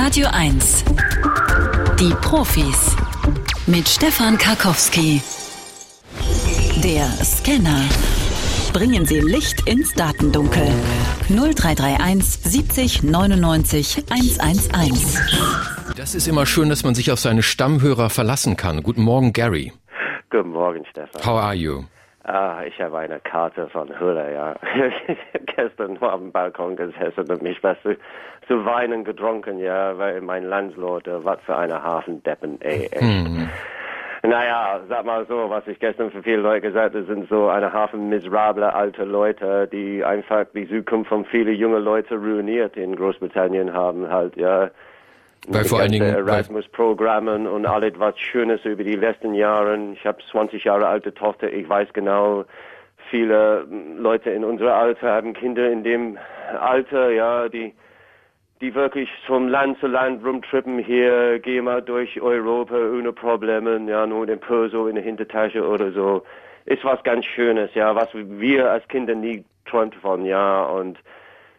Radio 1. Die Profis. Mit Stefan Karkowski. Der Scanner. Bringen Sie Licht ins Datendunkel. 0331 70 99 111. Das ist immer schön, dass man sich auf seine Stammhörer verlassen kann. Guten Morgen, Gary. Guten Morgen, Stefan. How are you? Ah, ich habe eine Karte von Hülle, ja. Gestern nur auf dem Balkon gesessen und mich was zu, zu weinen getrunken, ja, weil mein Landlord, äh, was für eine Hafendeppen, ey, echt. Hm. Naja, sag mal so, was ich gestern für viele Leute gesagt habe, sind so eine Hafen miserable alte Leute, die einfach die Zukunft von vielen jungen Leuten ruiniert in Großbritannien haben halt, ja. Weil vor allen Dingen, Erasmus-Programmen und alles was Schönes über die letzten Jahre. Ich habe 20 Jahre alte Tochter. Ich weiß genau, viele Leute in unserem Alter haben Kinder in dem Alter, ja, die die wirklich von Land zu Land rumtrippen hier, gehen mal durch Europa ohne Probleme, ja, nur den Perso in der Hintertasche oder so. Ist was ganz Schönes, ja, was wir als Kinder nie träumt von, ja, und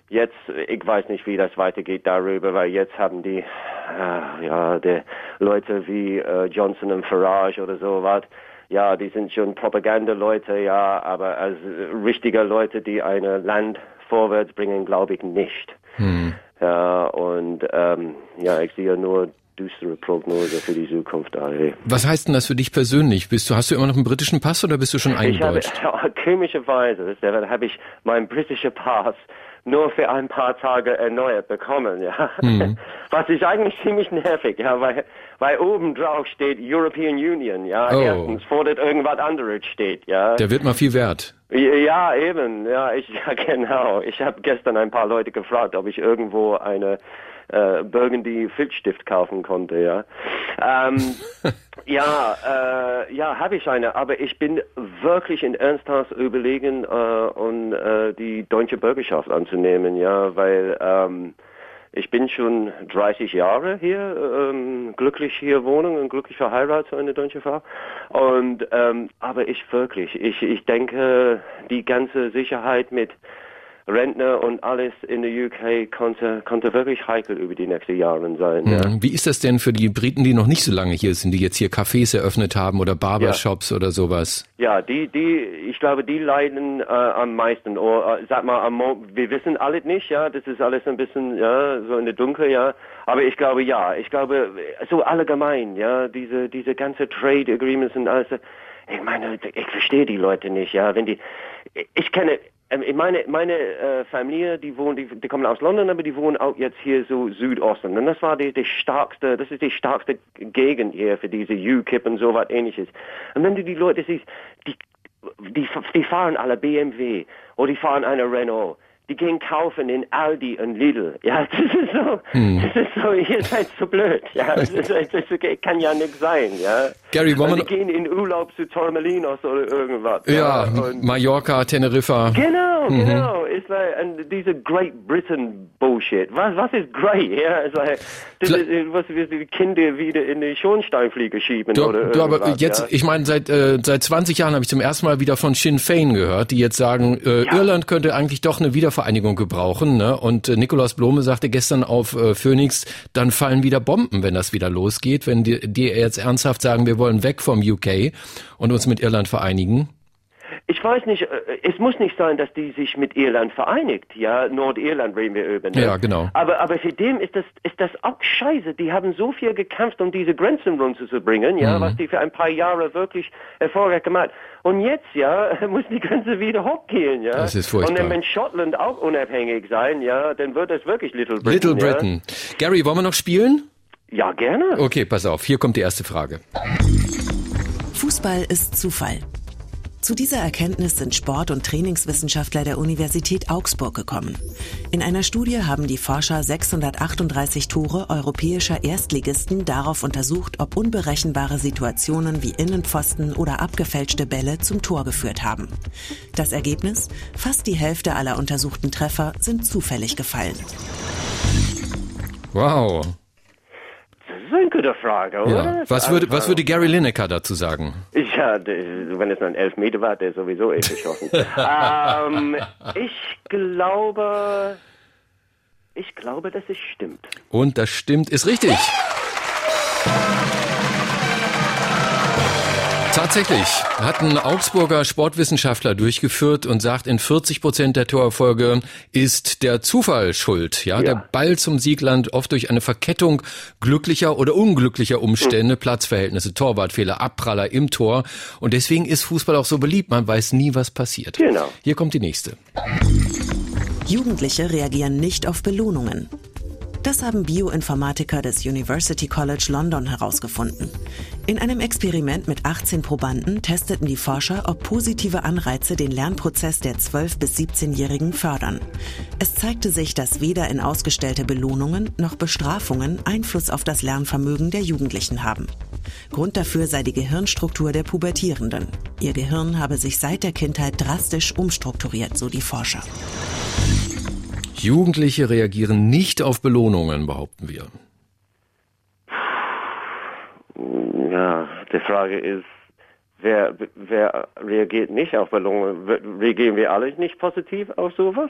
jetzt, ich weiß nicht, wie das weitergeht darüber, weil jetzt haben die, äh, ja, die Leute wie äh, Johnson und Farage oder so was, ja, die sind schon Propagandaleute, ja, aber als richtige Leute, die ein Land vorwärts bringen, glaube ich nicht. hm. Ja, und ähm, ja, ich sehe nur düstere Prognose für die Zukunft. Ey. Was heißt denn das für dich persönlich? Bist du, hast du immer noch einen britischen Pass oder bist du schon Ich habe, eingedeutscht? komischerweise, habe ich meinen britischen Pass nur für ein paar Tage erneuert bekommen, ja. Mhm. Was ist eigentlich ziemlich nervig, ja, weil, weil oben drauf steht European Union, ja. Oh. Erstens fordert irgendwas anderes steht, ja. Der wird mal viel wert. Ja, eben, ja, ich, ja, genau. Ich habe gestern ein paar Leute gefragt, ob ich irgendwo eine äh, Burgundy Filzstift kaufen konnte, ja. Ähm, ja, äh, ja, habe ich eine, aber ich bin wirklich in ernsthaft überlegen, äh, um äh, die deutsche Bürgerschaft anzunehmen, ja, weil ähm, ich bin schon 30 Jahre hier, ähm, glücklich hier wohnen und glücklich verheiratet zu einer deutschen Frau. Und ähm, aber ich wirklich, ich ich denke, die ganze Sicherheit mit Rentner und alles in der UK konnte konnte wirklich heikel über die nächsten Jahre sein. Ja. Wie ist das denn für die Briten, die noch nicht so lange hier sind, die jetzt hier Cafés eröffnet haben oder Barbershops oder sowas? Ja, die, die, ich glaube, die leiden äh, am meisten. Oder äh, sag mal, am Mo wir wissen alles nicht, ja, das ist alles ein bisschen, ja, so in der Dunkel, ja. Aber ich glaube, ja, ich glaube, so allgemein, ja, diese, diese ganze Trade Agreements und alles. Ich meine, ich verstehe die Leute nicht, ja, wenn die, ich kenne, ähm, meine, meine äh, Familie, die wohnen, die, die kommen aus London, aber die wohnen auch jetzt hier so Südosten. Und das war die, die starkste, das ist die starkste Gegend hier für diese UKIP und so was ähnliches. Und wenn du die Leute siehst, die, die, die fahren alle BMW oder die fahren eine Renault. Die gehen kaufen in Aldi und Lidl. Ja, das ist so, das ist so, ihr seid so blöd. Ja, das, ist, das ist, kann ja nicht sein. Ja. Gary, wollen wir die gehen in Urlaub zu Tormelinos oder irgendwas. Ja, und Mallorca, Teneriffa. Genau, Mhm. genau. It's like, and diese Great Britain Bullshit. Was, was ist great? Ja, it's like, das Vielleicht- ist, was wir die Kinder wieder in die Schornsteinfliege schieben Du, oder du aber jetzt, ja. ich meine, seit äh, seit 20 Jahren habe ich zum ersten Mal wieder von Sinn Fein gehört, die jetzt sagen, äh, Ja. Irland könnte eigentlich doch eine Wiedervereinigung gebrauchen. Ne? Und äh, Nikolaus Blome sagte gestern auf äh, Phoenix, dann fallen wieder Bomben, wenn das wieder losgeht, wenn die, die jetzt ernsthaft sagen, wir wollen weg vom UK und uns mit Irland vereinigen. Ich weiß nicht, äh, es muss nicht sein, dass die sich mit Irland vereinigt, ja, Nordirland reden wir über. Ne? Ja, genau. Aber, aber für dem ist das, ist das auch scheiße. Die haben so viel gekämpft, um diese Grenzen runterzubringen, ja, Mhm. was die für ein paar Jahre wirklich erfolgreich gemacht Und jetzt, ja, muss die Grenze wieder hochgehen, ja. Das ist furchtbar. Und dann, wenn Schottland auch unabhängig sein, ja, dann wird es wirklich Little Britain. Little ja? Britain. Gary, wollen wir noch spielen? Ja, gerne. Okay, pass auf. Hier kommt die erste Frage. Fußball ist Zufall. Zu dieser Erkenntnis sind Sport- und Trainingswissenschaftler der Universität Augsburg gekommen. In einer Studie haben die Forscher 638 Tore europäischer Erstligisten darauf untersucht, ob unberechenbare Situationen wie Innenpfosten oder abgefälschte Bälle zum Tor geführt haben. Das Ergebnis? Fast die Hälfte aller untersuchten Treffer sind zufällig gefallen. Wow. Das ist eine gute Frage, oder? Ja. Was würde, was würde Gary Lineker dazu sagen? Ja, wenn es ein Elfmeter war, der sowieso eh geschossen. ähm, ich glaube, Ich glaube, dass es stimmt. Und das stimmt, ist richtig. Tatsächlich hat ein Augsburger Sportwissenschaftler durchgeführt und sagt, in 40 Prozent der Torerfolge ist der Zufall schuld. Ja, ja, der Ball zum Siegland oft durch eine Verkettung glücklicher oder unglücklicher Umstände, mhm. Platzverhältnisse, Torwartfehler, Abpraller im Tor. Und deswegen ist Fußball auch so beliebt. Man weiß nie, was passiert. Genau. Hier kommt die nächste. Jugendliche reagieren nicht auf Belohnungen. Das haben Bioinformatiker des University College London herausgefunden. In einem Experiment mit 18 Probanden testeten die Forscher, ob positive Anreize den Lernprozess der 12- bis 17-Jährigen fördern. Es zeigte sich, dass weder in ausgestellte Belohnungen noch Bestrafungen Einfluss auf das Lernvermögen der Jugendlichen haben. Grund dafür sei die Gehirnstruktur der Pubertierenden. Ihr Gehirn habe sich seit der Kindheit drastisch umstrukturiert, so die Forscher. Jugendliche reagieren nicht auf Belohnungen, behaupten wir. Ja, die Frage ist, wer, wer reagiert nicht auf Belohnungen? Reagieren wir alle nicht positiv auf sowas?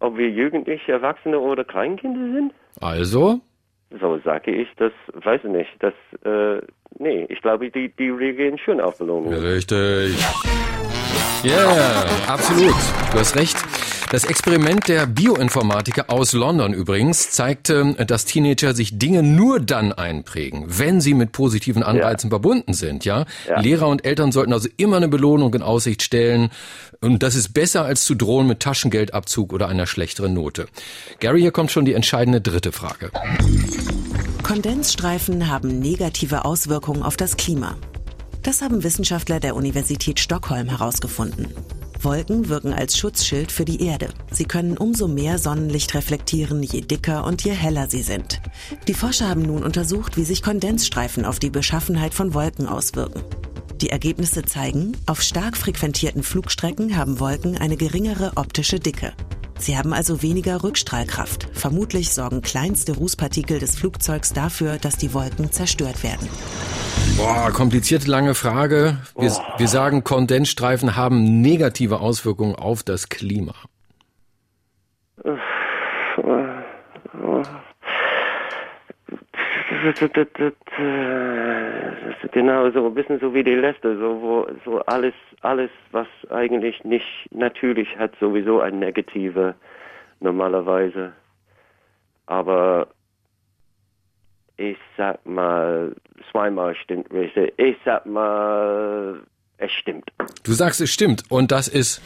Ob wir Jugendliche, Erwachsene oder Kleinkinder sind? Also? So sage ich, das weiß ich nicht. Das, äh, nee, ich glaube, die, die reagieren schon auf Belohnungen. Richtig. Ja, yeah, absolut. Du hast recht. Das Experiment der Bioinformatiker aus London übrigens zeigte, dass Teenager sich Dinge nur dann einprägen, wenn sie mit positiven Anreizen ja. verbunden sind, ja? ja? Lehrer und Eltern sollten also immer eine Belohnung in Aussicht stellen. Und das ist besser als zu drohen mit Taschengeldabzug oder einer schlechteren Note. Gary, hier kommt schon die entscheidende dritte Frage. Kondensstreifen haben negative Auswirkungen auf das Klima. Das haben Wissenschaftler der Universität Stockholm herausgefunden. Wolken wirken als Schutzschild für die Erde. Sie können umso mehr Sonnenlicht reflektieren, je dicker und je heller sie sind. Die Forscher haben nun untersucht, wie sich Kondensstreifen auf die Beschaffenheit von Wolken auswirken. Die Ergebnisse zeigen, auf stark frequentierten Flugstrecken haben Wolken eine geringere optische Dicke. Sie haben also weniger Rückstrahlkraft. Vermutlich sorgen kleinste Rußpartikel des Flugzeugs dafür, dass die Wolken zerstört werden. Boah, komplizierte lange Frage. Wir, oh. wir sagen, Kondensstreifen haben negative Auswirkungen auf das Klima. Genau, so ein bisschen so wie die letzte, so wo so alles, alles, was eigentlich nicht natürlich hat, sowieso eine negative normalerweise. Aber ich sag mal, zweimal stimmt richtig. Ich sag mal, es stimmt. Du sagst, es stimmt. Und das ist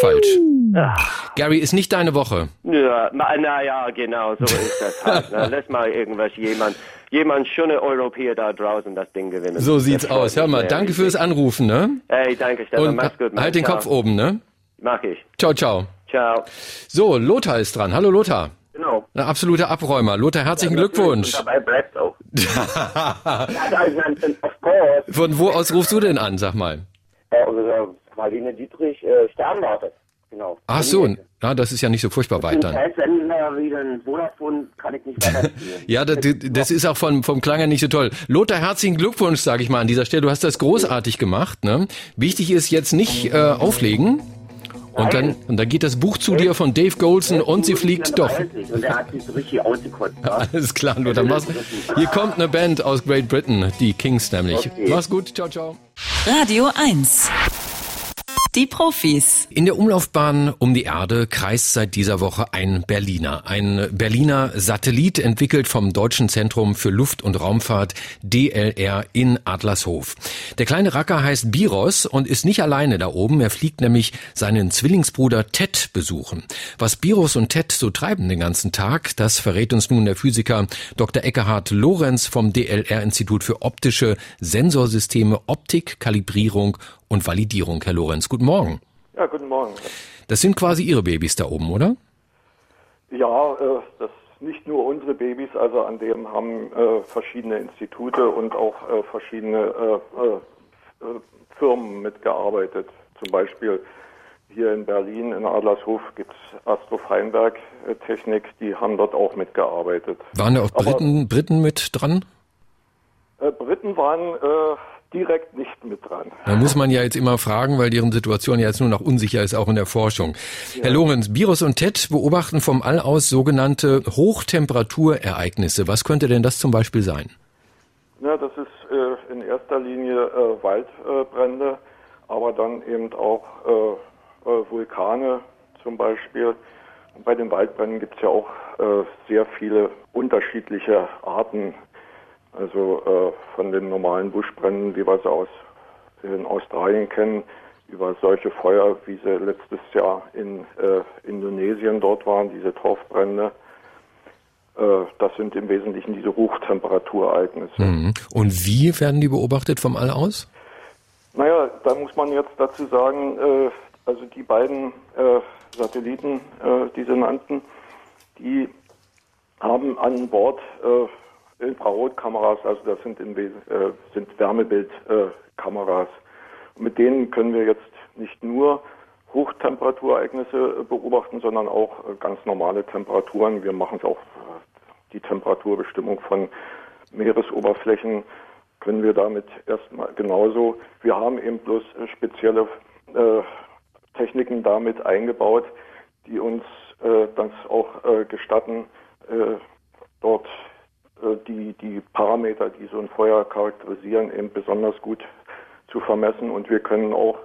falsch. Ach. Gary, ist nicht deine Woche. Ja, naja, na genau, so ist das halt. Na, lass mal irgendwas jemand, jemand schöne Europäer da draußen das Ding gewinnen. So sieht's aus. Hör mal, danke fürs Anrufen, ne? Hey, danke, Stefan. Und Mach's gut. Mann. Halt den ciao. Kopf oben, ne? Mach ich. Ciao, ciao. Ciao. So, Lothar ist dran. Hallo, Lothar. Genau. Ein absoluter Abräumer. Lothar, herzlichen ja, Glückwunsch. dabei bleibt auch. Von wo aus rufst du denn an, sag mal? Äh, Marlene Dietrich, äh, Sternwarte. Genau. Ach so, ja, das ist ja nicht so furchtbar weit dann. ja, das, das, ist auch vom, vom Klang her nicht so toll. Lothar, herzlichen Glückwunsch, sage ich mal an dieser Stelle. Du hast das großartig gemacht. Ne? Wichtig ist jetzt nicht äh, auflegen. Und dann, und dann geht das Buch zu dir von Dave Golson und sie fliegt doch. Und er hat sich so richtig ausgekotzt. Alles klar, dann mach's. Hier kommt eine Band aus Great Britain, die Kings nämlich. Okay. Mach's gut, ciao, ciao. Radio 1. Die Profis. In der Umlaufbahn um die Erde kreist seit dieser Woche ein Berliner. Ein Berliner Satellit entwickelt vom Deutschen Zentrum für Luft- und Raumfahrt DLR in Adlershof. Der kleine Racker heißt Biros und ist nicht alleine da oben. Er fliegt nämlich seinen Zwillingsbruder Ted besuchen. Was Biros und Ted so treiben den ganzen Tag, das verrät uns nun der Physiker Dr. Eckhard Lorenz vom DLR-Institut für optische Sensorsysteme, Optik, Kalibrierung und Validierung. Herr Lorenz, guten Morgen. Ja, guten Morgen. Das sind quasi Ihre Babys da oben, oder? Ja, äh, das nicht nur unsere Babys, also an dem haben äh, verschiedene Institute und auch äh, verschiedene Firmen mitgearbeitet. Zum Beispiel hier in Berlin, in Adlershof, gibt es Astro Feinberg Technik, die haben dort auch mitgearbeitet. Waren da auch Briten, Aber, Briten mit dran? Briten waren direkt nicht mit dran. Da muss man ja jetzt immer fragen, weil deren Situation ja jetzt nur noch unsicher ist, auch in der Forschung. Ja. Herr Lorenz, Virus und TED beobachten vom All aus sogenannte Hochtemperaturereignisse. Was könnte denn das zum Beispiel sein? Ja, das ist äh, in erster Linie äh, Waldbrände, aber dann eben auch äh, äh Vulkane zum Beispiel. Und bei den Waldbränden gibt es ja auch äh, sehr viele unterschiedliche Arten also äh, von den normalen Buschbränden, wie wir sie aus in Australien kennen, über solche Feuer, wie sie letztes Jahr in äh, Indonesien dort waren, diese Torfbrände. Äh, das sind im Wesentlichen diese Hochtemperaturereignisse. Mhm. Und wie werden die beobachtet vom All aus? Naja, da muss man jetzt dazu sagen, äh, also die beiden äh, Satelliten, äh, die sie nannten, die haben an Bord Infrarotkameras, also das sind, in, äh, sind Wärmebildkameras. Äh, mit denen können wir jetzt nicht nur Hochtemperaturereignisse äh, beobachten, sondern auch äh, ganz normale Temperaturen. Wir machen auch äh, die Temperaturbestimmung von Meeresoberflächen können wir damit erstmal genauso. Wir haben eben bloß spezielle äh, Techniken damit eingebaut, die uns äh, das auch äh, gestatten, dort die, die Parameter, die so ein Feuer charakterisieren, eben besonders gut zu vermessen. Und wir können auch,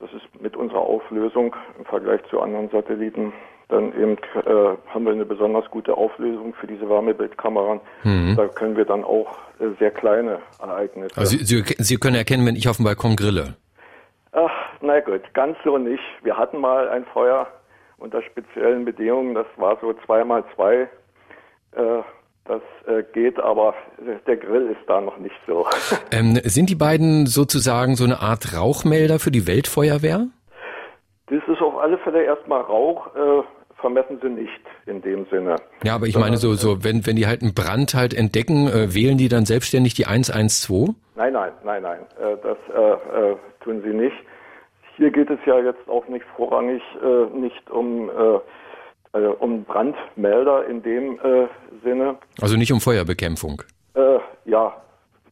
das ist mit unserer Auflösung im Vergleich zu anderen Satelliten, dann eben äh, haben wir eine besonders gute Auflösung für diese Wärmebildkameras. Mhm. Da können wir dann auch äh, sehr kleine Ereignisse. Also Sie, Sie, Sie können erkennen, wenn ich auf dem Balkon grille. Ach, na gut, ganz so nicht. Wir hatten mal ein Feuer unter speziellen Bedingungen. Das war so zweimal zwei. Äh, das äh, geht, aber der Grill ist da noch nicht so. Ähm, sind die beiden sozusagen so eine Art Rauchmelder für die Weltfeuerwehr? Das ist auf alle Fälle erstmal Rauch. Äh, vermessen sie nicht in dem Sinne. Ja, aber ich meine so, so wenn, wenn die halt einen Brand halt entdecken, äh, wählen die dann selbstständig die 112? Nein, nein, nein, nein, äh, das äh, äh, tun sie nicht. Hier geht es ja jetzt auch nicht vorrangig äh, nicht um äh, also um Brandmelder in dem äh, Sinne. Also nicht um Feuerbekämpfung. Äh, ja,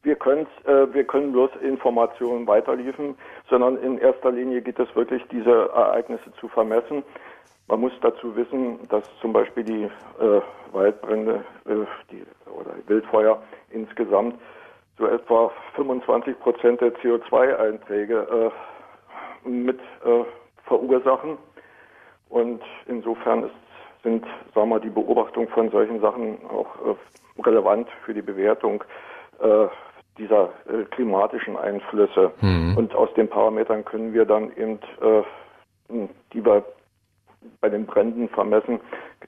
wir, können äh, wir können bloß Informationen weiterliefern, sondern in erster Linie geht es wirklich, diese Ereignisse zu vermessen. Man muss dazu wissen, dass zum Beispiel die äh, Waldbrände äh, die, oder Wildfeuer insgesamt so etwa 25 Prozent der CO2-Einträge äh, mit verursachen. Und insofern ist sind, sagen wir, die Beobachtung von solchen Sachen auch äh, relevant für die Bewertung äh, dieser äh, klimatischen Einflüsse. Mhm. Und aus den Parametern können wir dann eben, äh, die wir bei den Bränden vermessen,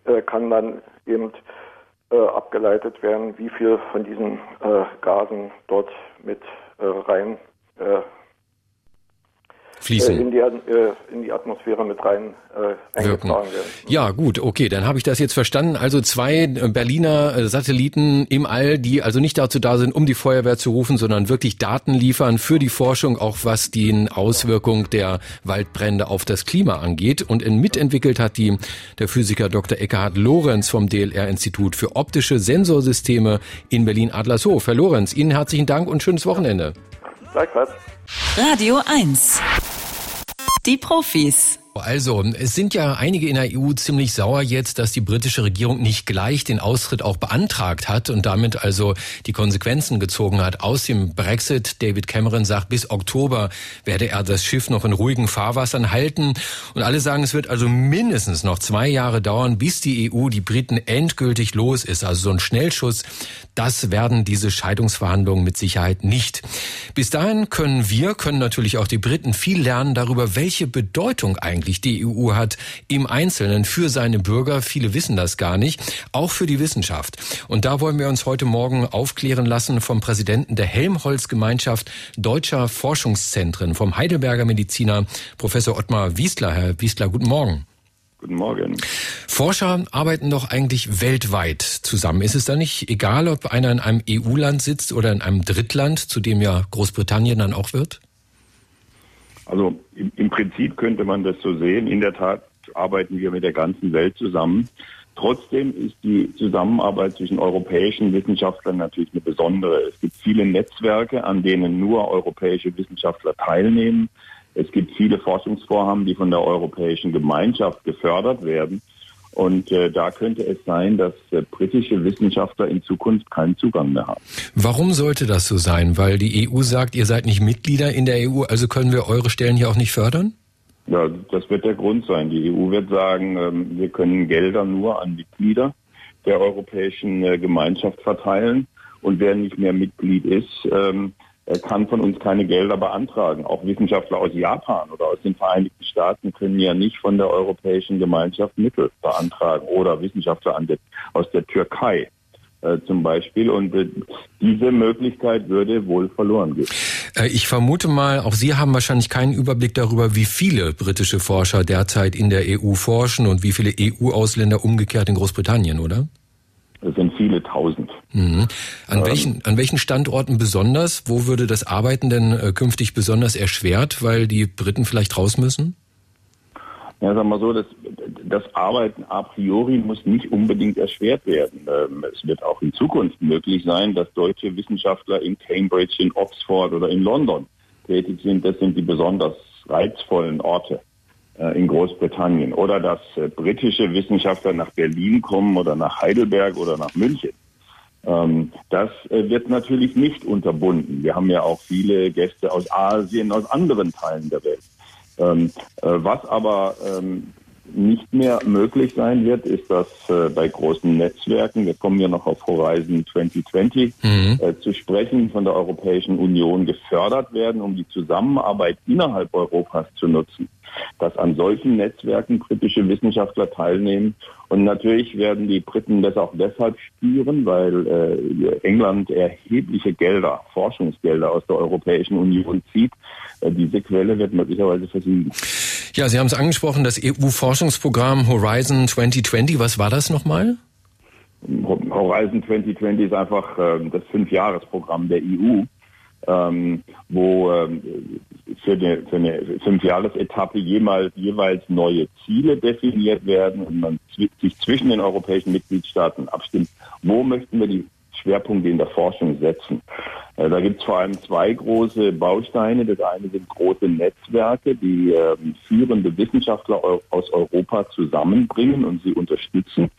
äh, kann dann eben äh, abgeleitet werden, wie viel von diesen Gasen dort mit rein fließen. Äh, in die, äh, in die Atmosphäre mit rein äh, eingetragen werden. Ja, gut, okay, dann habe ich das jetzt verstanden. Also zwei äh, Berliner Satelliten im All, die also nicht dazu da sind, um die Feuerwehr zu rufen, sondern wirklich Daten liefern für die Forschung, auch was die Auswirkung der Waldbrände auf das Klima angeht. Und mitentwickelt hat die der Physiker Dr. Eckhard Lorenz vom DLR-Institut für optische Sensorsysteme in Berlin-Adlershof. Herr Lorenz, Ihnen herzlichen Dank und schönes Wochenende. Gleichfalls. Radio 1. Die Profis. Also, es sind ja einige in der EU ziemlich sauer jetzt, dass die britische Regierung nicht gleich den Austritt auch beantragt hat und damit also die Konsequenzen gezogen hat aus dem Brexit. David Cameron sagt, bis Oktober werde er das Schiff noch in ruhigen Fahrwassern halten. Und alle sagen, es wird also mindestens noch zwei Jahre dauern, bis die EU die Briten endgültig los ist. Also so ein Schnellschuss, das werden diese Scheidungsverhandlungen mit Sicherheit nicht. Bis dahin können wir, können natürlich auch die Briten viel lernen darüber, welche Bedeutung eigentlich eigentlich die EU hat im Einzelnen für seine Bürger. Viele wissen das gar nicht, auch für die Wissenschaft. Und da wollen wir uns heute Morgen aufklären lassen vom Präsidenten der Helmholtz-Gemeinschaft deutscher Forschungszentren, vom Heidelberger Mediziner Professor Ottmar Wiesler. Herr Wiesler, guten Morgen. Guten Morgen. Forscher arbeiten doch eigentlich weltweit zusammen. Ist es da nicht egal, ob einer in einem EU-Land sitzt oder in einem Drittland, zu dem ja Großbritannien dann auch wird? Also im, im, Prinzip könnte man das so sehen. In der Tat arbeiten wir mit der ganzen Welt zusammen. Trotzdem ist die Zusammenarbeit zwischen europäischen Wissenschaftlern natürlich eine besondere. Es gibt viele Netzwerke, an denen nur europäische Wissenschaftler teilnehmen. Es gibt viele Forschungsvorhaben, die von der Europäischen Gemeinschaft gefördert werden. Und äh, da könnte es sein, dass äh, britische Wissenschaftler in Zukunft keinen Zugang mehr haben. Warum sollte das so sein? Weil die EU sagt, ihr seid nicht Mitglieder in der EU, also können wir eure Stellen hier auch nicht fördern? Ja, das wird der Grund sein. Die EU wird sagen, ähm, wir können Gelder nur an Mitglieder der Europäischen äh, Gemeinschaft verteilen. Und wer nicht mehr Mitglied ist, ähm, kann von uns keine Gelder beantragen. Auch Wissenschaftler aus Japan oder aus den Vereinigten Staaten können ja nicht von der Europäischen Gemeinschaft Mittel beantragen oder Wissenschaftler aus der Türkei äh, zum Beispiel. Und äh, diese Möglichkeit würde wohl verloren gehen. Äh, ich vermute mal, auch Sie haben wahrscheinlich keinen Überblick darüber, wie viele britische Forscher derzeit in der EU forschen und wie viele EU-Ausländer umgekehrt in Großbritannien, oder? Sind viele tausend. Mhm. An, ähm, welchen, an welchen Standorten besonders? Wo würde das Arbeiten denn äh, künftig besonders erschwert, weil die Briten vielleicht raus müssen? Ja, sagen wir so, das, das Arbeiten a priori muss nicht unbedingt erschwert werden. Ähm, es wird auch in Zukunft möglich sein, dass deutsche Wissenschaftler in Cambridge, in Oxford oder in London tätig sind. Das sind die besonders reizvollen Orte. Äh, in Großbritannien oder dass äh, britische Wissenschaftler nach Berlin kommen oder nach Heidelberg oder nach München. Ähm, das äh, wird natürlich nicht unterbunden. Wir haben ja auch viele Gäste aus Asien, aus anderen Teilen der Welt. Ähm, was aber ähm, nicht mehr möglich sein wird, ist, dass äh, bei großen Netzwerken, wir kommen ja noch auf Horizon 2020 mhm. äh, zu sprechen, von der Europäischen Union gefördert werden, um die Zusammenarbeit innerhalb Europas zu nutzen dass an solchen Netzwerken britische Wissenschaftler teilnehmen. Und natürlich werden die Briten das auch deshalb spüren, weil äh, England erhebliche Gelder, Forschungsgelder aus der Europäischen Union zieht. Äh, diese Quelle wird möglicherweise versiegen. Ja, Sie haben es angesprochen, das EU-Forschungsprogramm Horizon 2020. Was war das nochmal? Horizon 2020 ist einfach äh, das Fünfjahresprogramm der EU ähm, wo ähm, für eine, für eine Fünfjahresetappe jemals, jeweils neue Ziele definiert werden und man sich zwischen den europäischen Mitgliedstaaten abstimmt, wo möchten wir die Schwerpunkte in der Forschung setzen. Äh, da gibt es vor allem zwei große Bausteine. Das eine sind große Netzwerke, die äh, führende Wissenschaftler aus Europa zusammenbringen und sie unterstützen.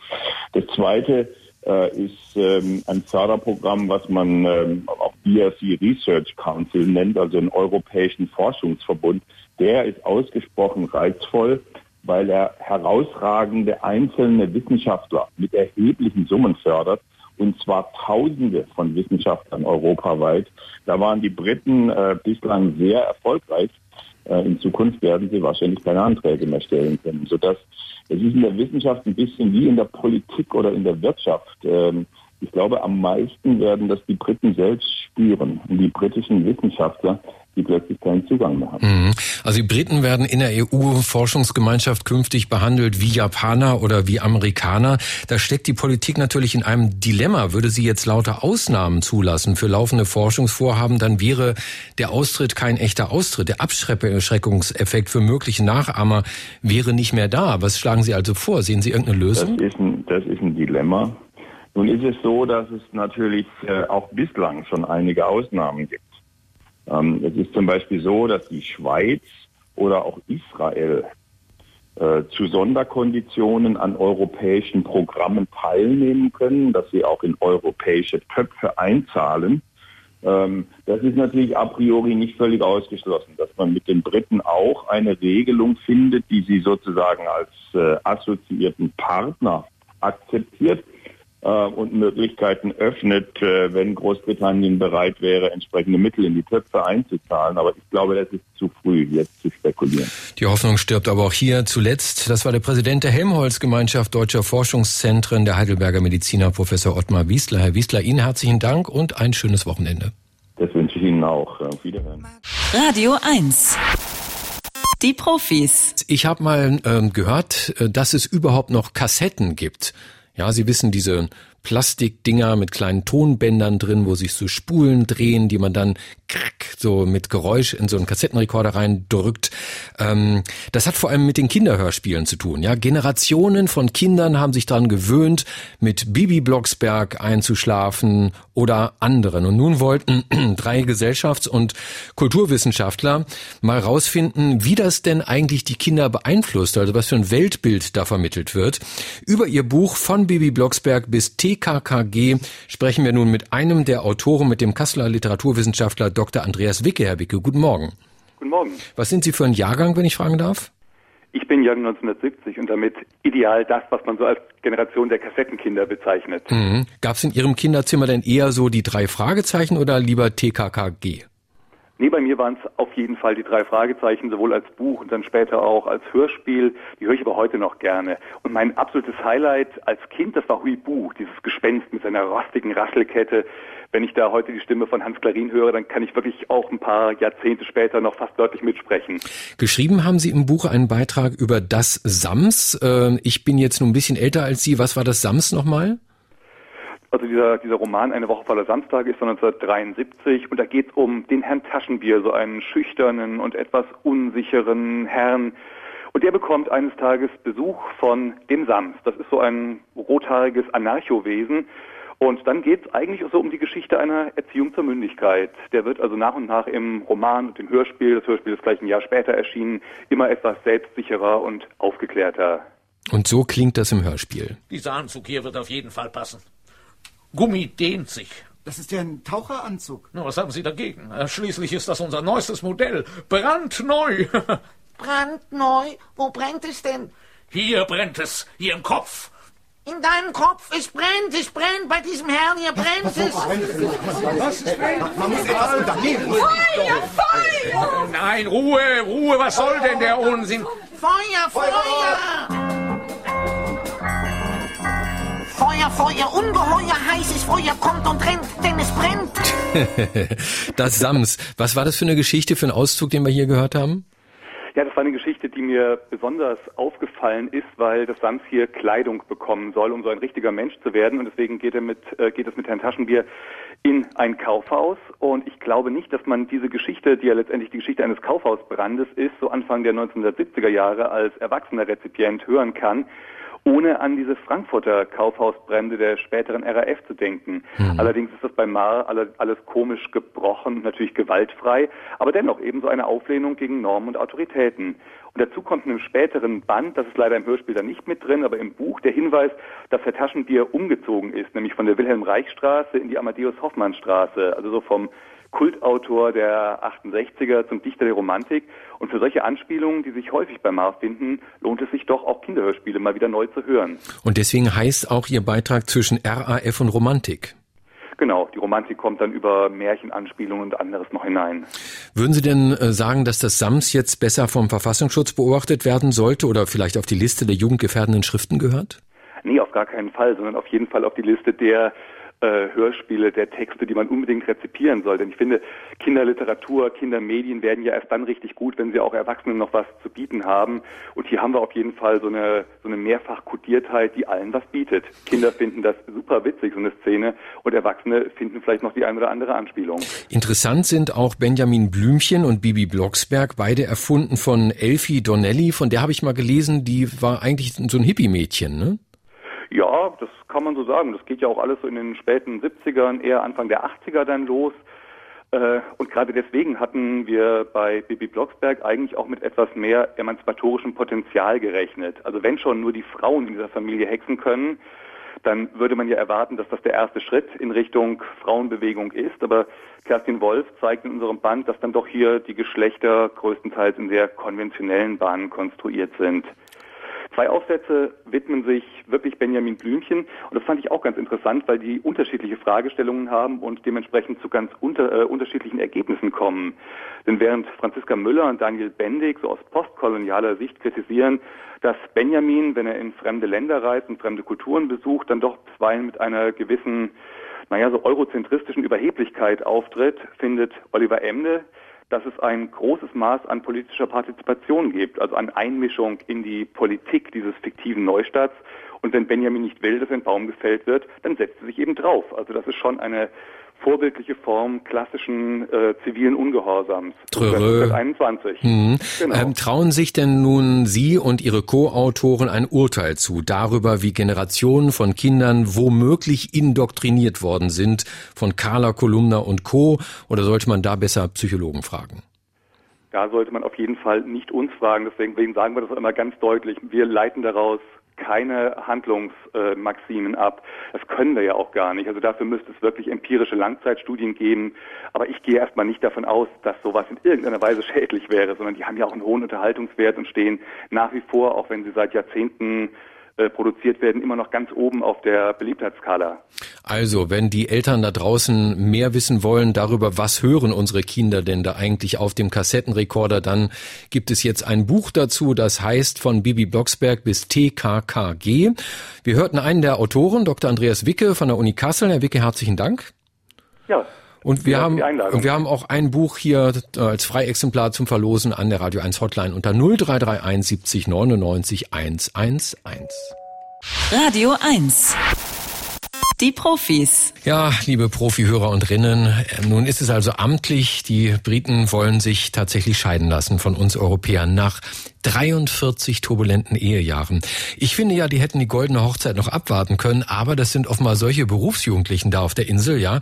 Das zweite äh, ist ähm, ein Förderprogramm, was man ähm, auch BRC Research Council nennt, also einen europäischen Forschungsverbund. Der ist ausgesprochen reizvoll, weil er herausragende einzelne Wissenschaftler mit erheblichen Summen fördert und zwar Tausende von Wissenschaftlern europaweit. Da waren die Briten äh, bislang sehr erfolgreich. Äh, in Zukunft werden sie wahrscheinlich keine Anträge mehr stellen können, sodass es ist in der Wissenschaft ein bisschen wie in der Politik oder in der Wirtschaft. Ähm, ich glaube, am meisten werden das die Briten selbst spüren und die britischen Wissenschaftler, die plötzlich keinen Zugang mehr haben. Mhm. Also die Briten werden in der EU-Forschungsgemeinschaft künftig behandelt wie Japaner oder wie Amerikaner. Da steckt die Politik natürlich in einem Dilemma. Würde sie jetzt lauter Ausnahmen zulassen für laufende Forschungsvorhaben, dann wäre der Austritt kein echter Austritt. Der Abschreckungseffekt für mögliche Nachahmer wäre nicht mehr da. Was schlagen Sie also vor? Sehen Sie irgendeine Lösung? Das ist ein, das ist ein Dilemma. Nun ist es so, dass es natürlich äh, auch bislang schon einige Ausnahmen gibt. Ähm, es ist zum Beispiel so, dass die Schweiz oder auch Israel äh, zu Sonderkonditionen an europäischen Programmen teilnehmen können, dass sie auch in europäische Töpfe einzahlen. Ähm, das ist natürlich a priori nicht völlig ausgeschlossen, dass man mit den Briten auch eine Regelung findet, die sie sozusagen als äh, assoziierten Partner akzeptiert und Möglichkeiten öffnet, äh, wenn Großbritannien bereit wäre, entsprechende Mittel in die Töpfe einzuzahlen. Aber ich glaube, das ist zu früh, jetzt zu spekulieren. Die Hoffnung stirbt aber auch hier zuletzt. Das war der Präsident der Helmholtz-Gemeinschaft Deutscher Forschungszentren, der Heidelberger Mediziner Professor Ottmar Wiesler. Herr Wiesler, Ihnen herzlichen Dank und ein schönes Wochenende. Das wünsche ich Ihnen auch. Auf Wiederhören. Radio 1. Die Profis. Ich habe mal ähm, gehört, äh, dass es überhaupt noch Kassetten gibt Ja, Sie wissen, diese Plastikdinger mit kleinen Tonbändern drin, wo sich so Spulen drehen, die man dann so mit Geräusch in so einen Kassettenrekorder reindrückt. Ähm, das hat vor allem mit den Kinderhörspielen zu tun. Ja, Generationen von Kindern haben sich daran gewöhnt, mit Bibi Blocksberg einzuschlafen oder anderen. Und nun wollten drei Gesellschafts- und Kulturwissenschaftler mal rausfinden, wie das denn eigentlich die Kinder beeinflusst, also was für ein Weltbild da vermittelt wird. Über ihr Buch von Bibi Blocksberg bis T TKKG sprechen wir nun mit einem der Autoren, mit dem Kasseler Literaturwissenschaftler Dr. Andreas Wicke. Herr Wicke, guten Morgen. Guten Morgen. Was sind Sie für ein Jahrgang, wenn ich fragen darf? Ich bin Jahrgang 1970 und damit ideal das, was man so als Generation der Kassettenkinder bezeichnet. Mhm. Gab es in Ihrem Kinderzimmer denn eher so die drei Fragezeichen oder lieber TKKG? Nee, bei mir waren es auf jeden Fall die drei Fragezeichen, sowohl als Buch und dann später auch als Hörspiel. Die höre ich aber heute noch gerne. Und mein absolutes Highlight als Kind, das war Hui Buch, dieses Gespenst mit seiner rostigen Rasselkette. Wenn ich da heute die Stimme von Hans Klarin höre, dann kann ich wirklich auch ein paar Jahrzehnte später noch fast deutlich mitsprechen. Geschrieben haben Sie im Buch einen Beitrag über das Sams. Äh, ich bin jetzt nur ein bisschen älter als Sie. Was war das Sams nochmal? Also dieser, dieser Roman Eine Woche voller Samstag ist von 1973 und da geht es um den Herrn Taschenbier, so einen schüchternen und etwas unsicheren Herrn. Und der bekommt eines Tages Besuch von dem Sams. Das ist so ein rothaariges Anarchowesen. Und dann geht es eigentlich so um die Geschichte einer Erziehung zur Mündigkeit. Der wird also nach und nach im Roman und im Hörspiel, das Hörspiel ist gleich ein Jahr später erschienen, immer etwas selbstsicherer und aufgeklärter. Und so klingt das im Hörspiel. Dieser Anzug hier wird auf jeden Fall passen. Gummi dehnt sich. Das ist ja ein Taucheranzug. Na, was haben Sie dagegen? Äh, schließlich ist das unser neuestes Modell. Brandneu. Brandneu? Wo brennt es denn? Hier brennt es. Hier im Kopf. In deinem Kopf? Es brennt, es brennt. Bei diesem Herrn hier brennt es. Was ist brennt? Man muss etwas daneben. Feuer, Feuer! Nein, Ruhe, Ruhe. Was soll denn der Unsinn? Feuer, Feuer! Feuer, Feuer, ungeheuer heißes Feuer kommt und rennt, denn es brennt. das Sams. Was war das für eine Geschichte, für einen Auszug, den wir hier gehört haben? Ja, das war eine Geschichte, die mir besonders aufgefallen ist, weil das Sams hier Kleidung bekommen soll, um so ein richtiger Mensch zu werden. Und deswegen geht, er mit, äh, geht es mit Herrn Taschenbier in ein Kaufhaus. Und ich glaube nicht, dass man diese Geschichte, die ja letztendlich die Geschichte eines Kaufhausbrandes ist, so Anfang der 1970er Jahre als erwachsener Rezipient hören kann ohne an diese Frankfurter Kaufhausbrände der späteren RAF zu denken. Mhm. Allerdings ist das bei Mar alles, komisch gebrochen, natürlich gewaltfrei, aber dennoch ebenso eine Auflehnung gegen Normen und Autoritäten. Und dazu kommt in einem späteren Band, das ist leider im Hörspiel da nicht mit drin, aber im Buch der Hinweis, dass Herr Taschenbier umgezogen ist, nämlich von der Wilhelm-Reich-Straße in die Amadeus-Hoffmann-Straße, also so vom Kultautor der 68er zum Dichter der Romantik. Und für solche Anspielungen, die sich häufig bei Marv finden, lohnt es sich doch auch Kinderhörspiele mal wieder neu zu hören. Und deswegen heißt auch Ihr Beitrag zwischen RAF und Romantik. Genau, die Romantik kommt dann über Märchenanspielungen und anderes noch hinein. Würden Sie denn äh, sagen, dass das Sams jetzt besser vom Verfassungsschutz beobachtet werden sollte oder vielleicht auf die Liste der jugendgefährdenden Schriften gehört? Nee, auf gar keinen Fall, sondern auf jeden Fall auf die Liste der äh, Hörspiele, der Texte, die man unbedingt rezipieren soll. Denn ich finde, Kinderliteratur, Kindermedien werden ja erst dann richtig gut, wenn sie auch Erwachsenen noch was zu bieten haben. Und hier haben wir auf jeden Fall so eine, so eine Mehrfachkodiertheit, die allen was bietet. Kinder finden das super witzig, so eine Szene, und Erwachsene finden vielleicht noch die eine oder andere Anspielung. Interessant sind auch Benjamin Blümchen und Bibi Blocksberg, beide erfunden von Elfie Donnelly. Von der habe ich mal gelesen, die war eigentlich so ein Hippie-Mädchen, ne? Ja, das kann man so sagen. Das geht ja auch alles so in den späten 70ern, eher Anfang der 80er dann los. Äh, und gerade deswegen hatten wir bei Bibi Blocksberg eigentlich auch mit etwas mehr emanzipatorischem Potenzial gerechnet. Also wenn schon nur die Frauen in dieser Familie hexen können, dann würde man ja erwarten, dass das der erste Schritt in Richtung Frauenbewegung ist. Aber Kerstin Wolf zeigt in unserem Band, dass dann doch hier die Geschlechter größtenteils in sehr konventionellen Bahnen konstruiert sind. Zwei Aufsätze widmen sich wirklich Benjamin Blümchen und das fand ich auch ganz interessant, weil die unterschiedliche Fragestellungen haben und dementsprechend zu ganz unter, äh, unterschiedlichen Ergebnissen kommen. Denn während Franziska Müller und Daniel Bendig so aus postkolonialer Sicht kritisieren, dass Benjamin, wenn er in fremde Länder reist und fremde Kulturen besucht, dann doch bisweilen mit einer gewissen, naja, so eurozentristischen Überheblichkeit auftritt, findet Oliver Emde, dass es ein großes Maß an politischer Partizipation gibt, also an Einmischung in die Politik dieses fiktiven Neustarts Und wenn Benjamin nicht will, dass ein Baum gefällt wird, dann setzt er sich eben drauf. Also das ist schon eine vorbildliche Form klassischen äh, zivilen Ungehorsams. Trörö. 21. Mhm. Genau. Ähm, trauen sich denn nun Sie und Ihre Co-Autoren ein Urteil zu darüber, wie Generationen von Kindern womöglich indoktriniert worden sind von Carla Kolumna und Co. Oder sollte man da besser Psychologen fragen? Da sollte man auf jeden Fall nicht uns fragen. Deswegen sagen wir das auch immer ganz deutlich. Wir leiten daraus keine Handlungsmaximen ab. Das können wir ja auch gar nicht. Also dafür müsste es wirklich empirische Langzeitstudien geben. Aber ich gehe erstmal nicht davon aus, dass sowas in irgendeiner Weise schädlich wäre, sondern die haben ja auch einen hohen Unterhaltungswert und stehen nach wie vor, auch wenn sie seit Jahrzehnten äh, produziert werden, immer noch ganz oben auf der Beliebtheitsskala. Also, wenn die Eltern da draußen mehr wissen wollen darüber, was hören unsere Kinder denn da eigentlich auf dem Kassettenrekorder, dann gibt es jetzt ein Buch dazu, das heißt von Bibi Blocksberg bis TKKG. Wir hörten einen der Autoren, Dr. Andreas Wicke von der Uni Kassel. Herr Wicke, herzlichen Dank. Ja. Und wir haben, und wir haben auch ein Buch hier äh, als Freiexemplar zum Verlosen an der Radio 1 Hotline unter 0331 70 99 111. Radio 1. Die Profis. Ja, liebe Profihörer und Rinnen, nun ist es also amtlich, die Briten wollen sich tatsächlich scheiden lassen von uns Europäern nach 43 turbulenten Ehejahren. Ich finde ja, die hätten die goldene Hochzeit noch abwarten können, aber das sind offenbar solche Berufsjugendlichen da auf der Insel, ja.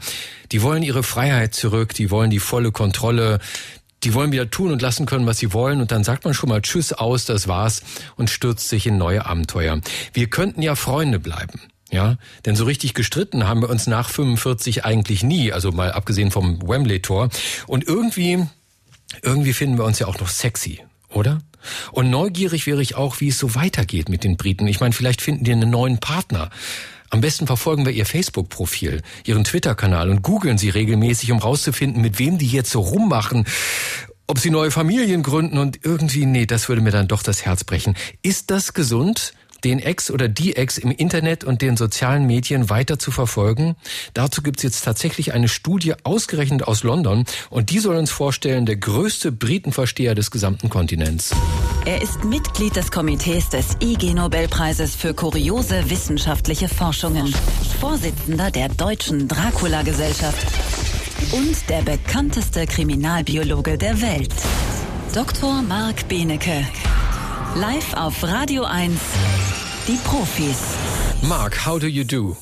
Die wollen ihre Freiheit zurück, die wollen die volle Kontrolle, die wollen wieder tun und lassen können, was sie wollen. Und dann sagt man schon mal Tschüss aus, das war's und stürzt sich in neue Abenteuer. Wir könnten ja Freunde bleiben. Ja, denn so richtig gestritten haben wir uns nach 45 eigentlich nie, also mal abgesehen vom Wembley-Tor. Und irgendwie, irgendwie finden wir uns ja auch noch sexy, oder? Und neugierig wäre ich auch, wie es so weitergeht mit den Briten. Ich meine, vielleicht finden die einen neuen Partner. Am besten verfolgen wir ihr Facebook-Profil, ihren Twitter-Kanal und googeln sie regelmäßig, um rauszufinden, mit wem die jetzt so rummachen. Ob sie neue Familien gründen und irgendwie, nee, das würde mir dann doch das Herz brechen. Ist das gesund? Den Ex oder die Ex im Internet und den sozialen Medien weiter zu verfolgen. Dazu gibt's jetzt tatsächlich eine Studie ausgerechnet aus London und die soll uns vorstellen, der größte Britenversteher des gesamten Kontinents. Er ist Mitglied des Komitees des IG Nobelpreises für kuriose wissenschaftliche Forschungen, Vorsitzender der Deutschen Dracula-Gesellschaft und der bekannteste Kriminalbiologe der Welt. Dr. Marc Benecke. Live auf Radio 1. Die Profis. Mark, how do you do?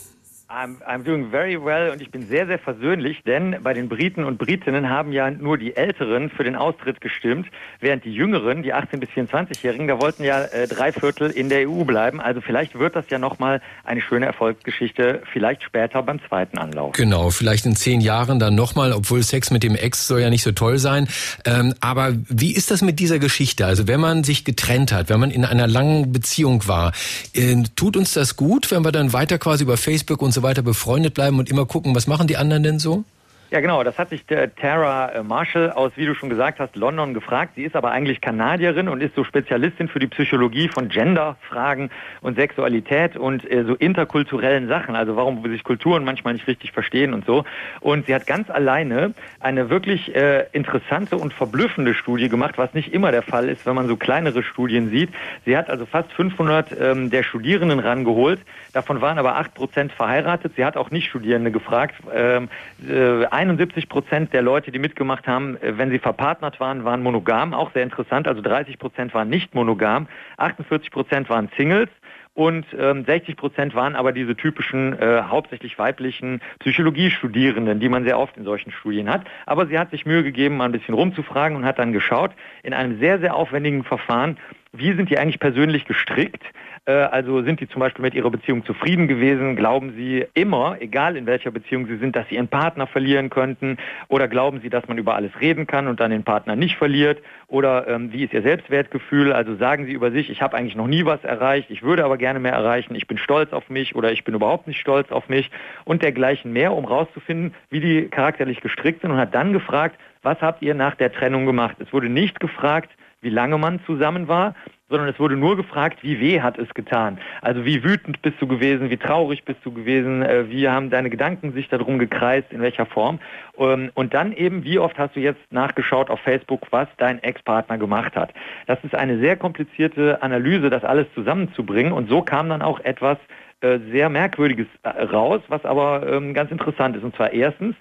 I'm, I'm doing very well und ich bin sehr, sehr versöhnlich, denn bei den Briten und Britinnen haben ja nur die Älteren für den Austritt gestimmt, während die Jüngeren, die 18- bis 24-Jährigen, da wollten ja äh, drei Viertel in der EU bleiben. Also vielleicht wird das ja nochmal eine schöne Erfolgsgeschichte, vielleicht später beim zweiten Anlauf. Genau, vielleicht in zehn Jahren dann nochmal, obwohl Sex mit dem Ex soll ja nicht so toll sein. Ähm, aber wie ist das mit dieser Geschichte? Also wenn man sich getrennt hat, wenn man in einer langen Beziehung war, äh, tut uns das gut, wenn wir dann weiter quasi über Facebook und so weiter befreundet bleiben und immer gucken, was machen die anderen denn so? Ja, genau. Das hat sich Tara äh, Marshall aus, wie du schon gesagt hast, London gefragt. Sie ist aber eigentlich Kanadierin und ist so Spezialistin für die Psychologie von Genderfragen und Sexualität und äh, so interkulturellen Sachen. Also warum sich Kulturen manchmal nicht richtig verstehen und so. Und sie hat ganz alleine eine wirklich äh, interessante und verblüffende Studie gemacht, was nicht immer der Fall ist, wenn man so kleinere Studien sieht. Sie hat also fast 500 ähm, der Studierenden rangeholt. Davon waren aber 8 Prozent verheiratet. Sie hat auch Nicht-Studierende gefragt. Ähm, äh, 71 Prozent der Leute, die mitgemacht haben, äh, wenn sie verpartnert waren, waren monogam, auch sehr interessant. Also 30 Prozent waren nicht monogam, 48 Prozent waren Singles und ähm, 60 Prozent waren aber diese typischen, äh, hauptsächlich weiblichen Psychologiestudierenden, die man sehr oft in solchen Studien hat. Aber sie hat sich Mühe gegeben, mal ein bisschen rumzufragen und hat dann geschaut, in einem sehr, sehr aufwendigen Verfahren, wie sind die eigentlich persönlich gestrickt? Äh, Also sind die zum Beispiel mit ihrer Beziehung zufrieden gewesen? Glauben sie immer, egal in welcher Beziehung sie sind, dass sie ihren Partner verlieren könnten? Oder glauben sie, dass man über alles reden kann und dann den Partner nicht verliert? Oder ähm, wie ist ihr Selbstwertgefühl? Also sagen sie über sich, ich habe eigentlich noch nie was erreicht, ich würde aber gerne mehr erreichen, ich bin stolz auf mich oder ich bin überhaupt nicht stolz auf mich und dergleichen mehr, um rauszufinden, wie die charakterlich gestrickt sind und hat dann gefragt, was habt ihr nach der Trennung gemacht? Es wurde nicht gefragt, wie lange man zusammen war, sondern es wurde nur gefragt, wie weh hat es getan. Also wie wütend bist du gewesen, wie traurig bist du gewesen, äh, wie haben deine Gedanken sich darum gekreist, in welcher Form. Ähm, und dann eben, wie oft hast du jetzt nachgeschaut auf Facebook, was dein Ex-Partner gemacht hat. Das ist eine sehr komplizierte Analyse, das alles zusammenzubringen. Und so kam dann auch etwas äh, sehr Merkwürdiges äh, raus, was aber ähm, ganz interessant ist. Und zwar erstens,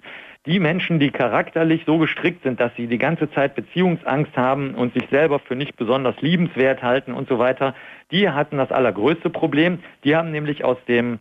die Menschen, die charakterlich so gestrickt sind, dass sie die ganze Zeit Beziehungsangst haben und sich selber für nicht besonders liebenswert halten und so weiter, die hatten das allergrößte Problem. Die haben nämlich aus dem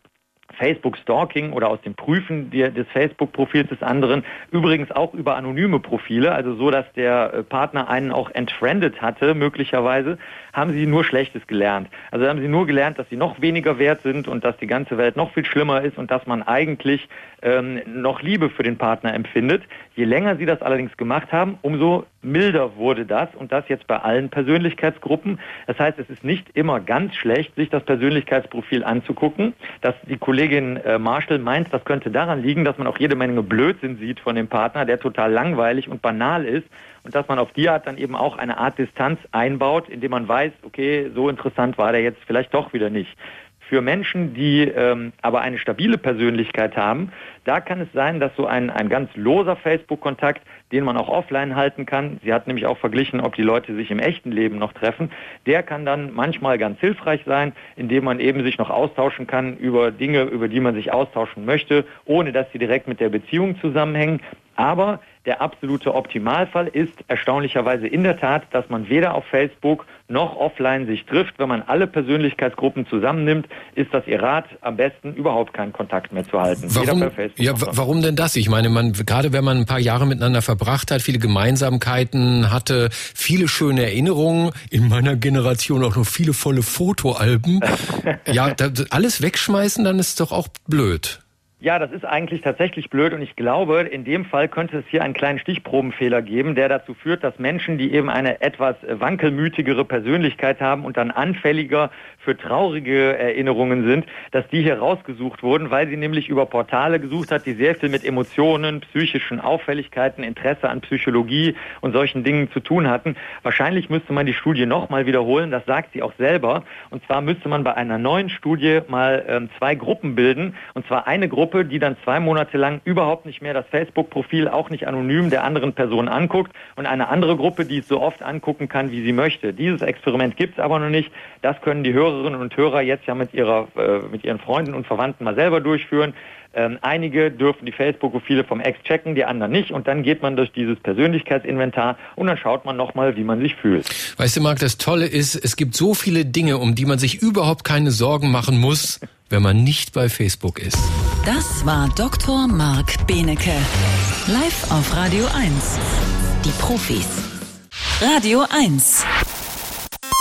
Facebook-Stalking oder aus dem Prüfen des Facebook-Profils des anderen, übrigens auch über anonyme Profile, also so, dass der äh, Partner einen auch entfriendet hatte, möglicherweise, haben sie nur Schlechtes gelernt. Also haben sie nur gelernt, dass sie noch weniger wert sind und dass die ganze Welt noch viel schlimmer ist und dass man eigentlich ähm, noch Liebe für den Partner empfindet. Je länger sie das allerdings gemacht haben, umso milder wurde das und das jetzt bei allen Persönlichkeitsgruppen. Das heißt, es ist nicht immer ganz schlecht, sich das Persönlichkeitsprofil anzugucken. Dass die Kollegin äh, Marshall meint, das könnte daran liegen, dass man auch jede Menge Blödsinn sieht von dem Partner, der total langweilig und banal ist und dass man auf die Art dann eben auch eine Art Distanz einbaut, indem man weiß, okay, so interessant war der jetzt vielleicht doch wieder nicht. Für Menschen, die ähm, aber eine stabile Persönlichkeit haben, da kann es sein, dass so ein, ein ganz loser Facebook-Kontakt, den man auch offline halten kann, sie hat nämlich auch verglichen, ob die Leute sich im echten Leben noch treffen, der kann dann manchmal ganz hilfreich sein, indem man eben sich noch austauschen kann über Dinge, über die man sich austauschen möchte, ohne dass sie direkt mit der Beziehung zusammenhängen. Aber der absolute Optimalfall ist erstaunlicherweise in der Tat, dass man weder auf Facebook noch offline sich trifft. Wenn man alle Persönlichkeitsgruppen zusammennimmt, ist das ihr Rat am besten überhaupt keinen Kontakt mehr zu halten. Warum, ja, warum denn das? Ich meine, man, gerade wenn man ein paar Jahre miteinander verbracht hat, viele Gemeinsamkeiten hatte, viele schöne Erinnerungen, in meiner Generation auch noch viele volle Fotoalben. ja, alles wegschmeißen, dann ist doch auch blöd. Ja, das ist eigentlich tatsächlich blöd und ich glaube, in dem Fall könnte es hier einen kleinen Stichprobenfehler geben, der dazu führt, dass Menschen, die eben eine etwas wankelmütigere Persönlichkeit haben und dann anfälliger für traurige Erinnerungen sind, dass die hier rausgesucht wurden, weil sie nämlich über Portale gesucht hat, die sehr viel mit Emotionen, psychischen Auffälligkeiten, Interesse an Psychologie und solchen Dingen zu tun hatten. Wahrscheinlich müsste man die Studie nochmal wiederholen, das sagt sie auch selber. Und zwar müsste man bei einer neuen Studie mal ähm, zwei Gruppen bilden. Und zwar eine Gruppe, die dann zwei Monate lang überhaupt nicht mehr das Facebook-Profil, auch nicht anonym der anderen Person anguckt und eine andere Gruppe, die es so oft angucken kann, wie sie möchte. Dieses Experiment gibt es aber noch nicht. Das können die Hörer Hörerinnen und Hörer jetzt ja mit, ihrer, äh, mit ihren Freunden und Verwandten mal selber durchführen. Ähm, einige dürfen die Facebook-Profile vom Ex checken, die anderen nicht. Und dann geht man durch dieses Persönlichkeitsinventar und dann schaut man nochmal, wie man sich fühlt. Weißt du, Marc, das Tolle ist, es gibt so viele Dinge, um die man sich überhaupt keine Sorgen machen muss, wenn man nicht bei Facebook ist. Das war Dr. Marc Benecke. Live auf Radio 1. Die Profis. Radio 1.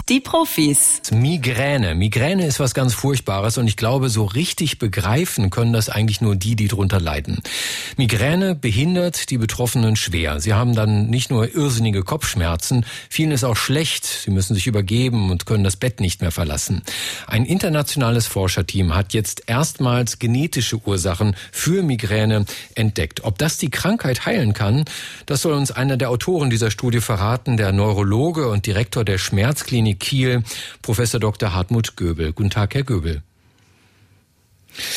Die Profis. Migräne. Migräne ist was ganz Furchtbares und ich glaube, so richtig begreifen können das eigentlich nur die, die drunter leiden. Migräne behindert die Betroffenen schwer. Sie haben dann nicht nur irrsinnige Kopfschmerzen, vielen ist auch schlecht. Sie müssen sich übergeben und können das Bett nicht mehr verlassen. Ein internationales Forscherteam hat jetzt erstmals genetische Ursachen für Migräne entdeckt. Ob das die Krankheit heilen kann, das soll uns einer der Autoren dieser Studie verraten, der Neurologe und Direktor der Schmerzklinik Kiel, Professor Dr. Hartmut Göbel. Guten Tag, Herr Göbel.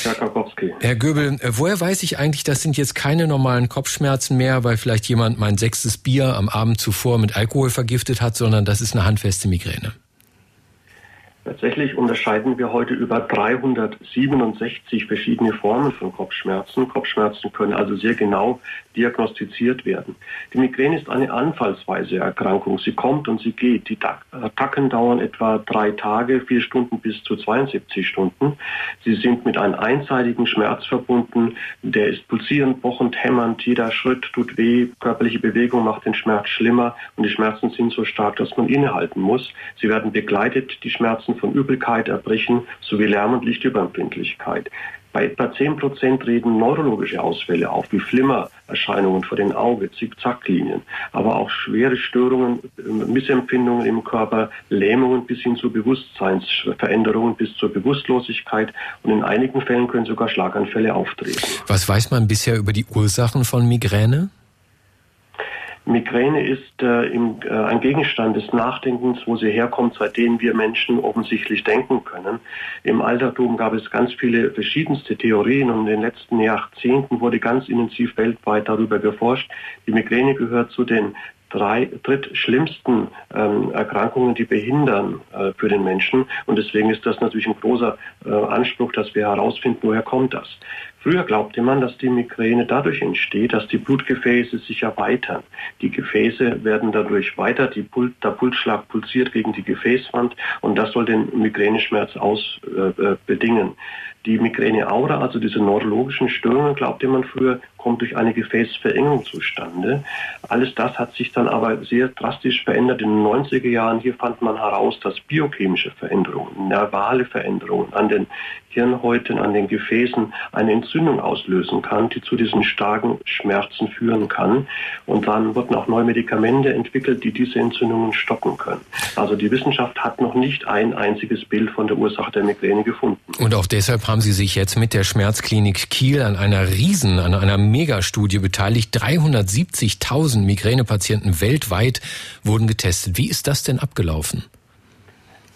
Herr Karkowski. Herr Göbel, äh, woher weiß ich eigentlich, das sind jetzt keine normalen Kopfschmerzen mehr, weil vielleicht jemand mein sechstes Bier am Abend zuvor mit Alkohol vergiftet hat, sondern das ist eine handfeste Migräne? Tatsächlich unterscheiden wir heute über 367 verschiedene Formen von Kopfschmerzen. Kopfschmerzen können also sehr genau diagnostiziert werden. Die Migräne ist eine anfallsweise Erkrankung. Sie kommt und sie geht. Die Attacken dauern etwa drei Tage, vier Stunden bis zu 72 Stunden. Sie sind mit einem einseitigen Schmerz verbunden. Der ist pulsierend, pochend, hämmernd. Jeder Schritt tut weh. Körperliche Bewegung macht den Schmerz schlimmer. Und die Schmerzen sind so stark, dass man innehalten muss. Sie werden begleitet, die Schmerzen von Übelkeit, Erbrechen sowie Lärm- und Lichtüberempfindlichkeit. Bei etwa 10 Prozent treten neurologische Ausfälle auf, wie Flimmererscheinungen vor den Augen, Zickzacklinien, aber auch schwere Störungen, Missempfindungen im Körper, Lähmungen bis hin zu Bewusstseinsveränderungen bis zur Bewusstlosigkeit und in einigen Fällen können sogar Schlaganfälle auftreten. Was weiß man bisher über die Ursachen von Migräne? Migräne ist äh, im, äh, ein Gegenstand des Nachdenkens, wo sie herkommt, seitdem wir Menschen offensichtlich denken können. Im Altertum gab es ganz viele verschiedenste Theorien und in den letzten Jahrzehnten wurde ganz intensiv weltweit darüber geforscht. Die Migräne gehört zu den drei drittschlimmsten ähm, Erkrankungen, die behindern äh, für den Menschen. Und deswegen ist das natürlich ein großer äh, Anspruch, dass wir herausfinden, woher kommt das. Früher glaubte man, dass die Migräne dadurch entsteht, dass die Blutgefäße sich erweitern. Die Gefäße werden dadurch weiter, Pul der Pulsschlag pulsiert gegen die Gefäßwand und das soll den Migräneschmerz ausbedingen. Äh, die Migräne-Aura, also diese neurologischen Störungen, glaubte man früher, kommt durch eine Gefäßverengung zustande. Alles das hat sich dann aber sehr drastisch verändert in den 90er Jahren. Hier fand man heraus, dass biochemische Veränderungen, nervale Veränderungen an den Hirnhäuten, an den Gefäßen eine Entzündung auslösen kann, die zu diesen starken Schmerzen führen kann. Und dann wurden auch neue Medikamente entwickelt, die diese Entzündungen stoppen können. Also die Wissenschaft hat noch nicht ein einziges Bild von der Ursache der Migräne gefunden. Und auch deshalb haben Sie sich jetzt mit der Schmerzklinik Kiel an einer Riesen, an einer Megastudie beteiligt. 370.000 Migränepatienten weltweit wurden getestet. Wie ist das denn abgelaufen?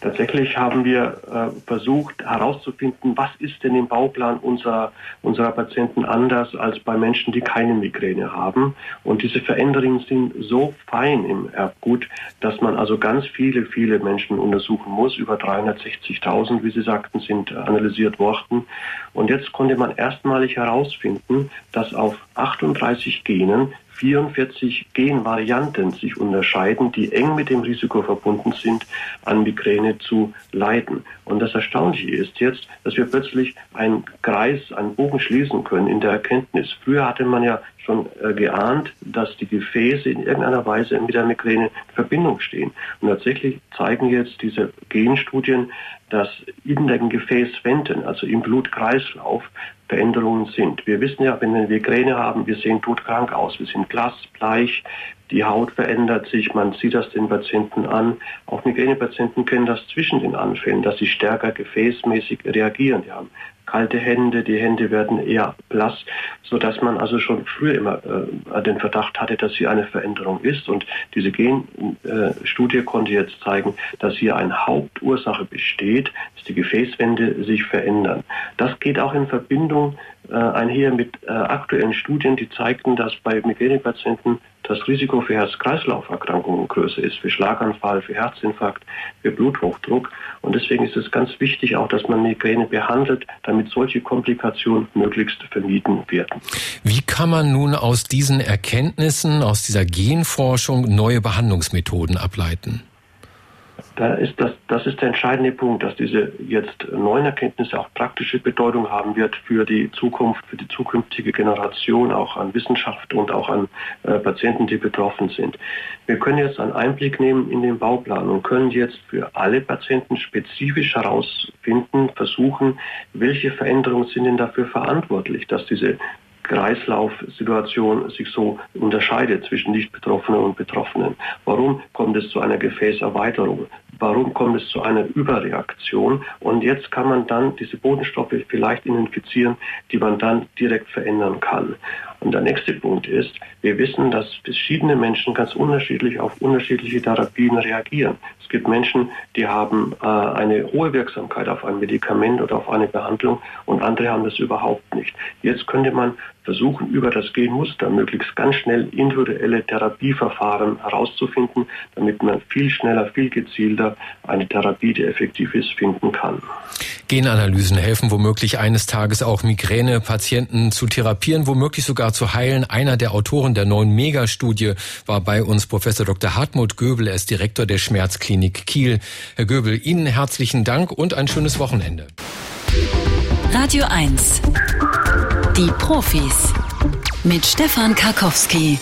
Tatsächlich haben wir äh, versucht herauszufinden, was ist denn im Bauplan unserer, unserer Patienten anders als bei Menschen, die keine Migräne haben. Und diese Veränderungen sind so fein im Erbgut, dass man also ganz viele, viele Menschen untersuchen muss. Über 360.000, wie Sie sagten, sind analysiert worden. Und jetzt konnte man erstmalig herausfinden, dass auf 38 Genen 44 Genvarianten sich unterscheiden, die eng mit dem Risiko verbunden sind, an Migräne zu leiden. Und das Erstaunliche ist jetzt, dass wir plötzlich einen Kreis, einen Bogen schließen können in der Erkenntnis. Früher hatte man ja schon äh, geahnt, dass die Gefäße in irgendeiner Weise mit der Migräne in Verbindung stehen. Und tatsächlich zeigen jetzt diese Genstudien, dass in den Gefäßwänden, also im Blutkreislauf, Veränderungen sind. Wir wissen ja, wenn wir Migräne haben, wir sehen todkrank aus, wir sind blass, bleich, die Haut verändert sich, man sieht das den Patienten an. Auch Migränepatienten kennen das zwischen den Anfällen, dass sie stärker gefäßmäßig reagieren. Die haben kalte Hände, die Hände werden eher blass, so dass man also schon früher immer äh, den Verdacht hatte, dass hier eine Veränderung ist. Und diese Genstudie äh, konnte jetzt zeigen, dass hier eine Hauptursache besteht, dass die Gefäßwände sich verändern. Das geht auch in Verbindung äh, einher mit äh, aktuellen Studien, die zeigten, dass bei Migränepatienten das Risiko für Herz-Kreislauf-Erkrankungen größer ist, für Schlaganfall, für Herzinfarkt, für Bluthochdruck. Und deswegen ist es ganz wichtig auch, dass man Migräne behandelt, damit solche Komplikationen möglichst vermieden werden. Wie kann man nun aus diesen Erkenntnissen, aus dieser Genforschung neue Behandlungsmethoden ableiten? Da ist das, das ist der entscheidende Punkt, dass diese jetzt neuen Erkenntnisse auch praktische Bedeutung haben wird für die Zukunft, für die zukünftige Generation, auch an Wissenschaft und auch an äh, Patienten, die betroffen sind. Wir können jetzt einen Einblick nehmen in den Bauplan und können jetzt für alle Patienten spezifisch herausfinden, versuchen, welche Veränderungen sind denn dafür verantwortlich, dass diese Kreislaufsituation sich so unterscheidet zwischen Nicht-Betroffenen und Betroffenen. Warum kommt es zu einer Gefäßerweiterung? Warum kommt es zu einer Überreaktion? Und jetzt kann man dann diese Bodenstoffe vielleicht identifizieren, die man dann direkt verändern kann. Und der nächste Punkt ist, wir wissen, dass verschiedene Menschen ganz unterschiedlich auf unterschiedliche Therapien reagieren. Es gibt Menschen, die haben äh, eine hohe Wirksamkeit auf ein Medikament oder auf eine Behandlung und andere haben das überhaupt nicht. Jetzt könnte man versuchen, über das Genmuster möglichst ganz schnell individuelle Therapieverfahren herauszufinden, damit man viel schneller, viel gezielter eine Therapie, die effektiv ist, finden kann. Genanalysen helfen womöglich eines Tages auch Migränepatienten zu therapieren, womöglich sogar zu heilen. Einer der Autoren der neuen Megastudie war bei uns Professor Dr. Hartmut Göbel. Er ist Direktor der Schmerzklinik Kiel. Herr Göbel, Ihnen herzlichen Dank und ein schönes Wochenende. Radio 1 die Profis. Mit Stefan Karkowski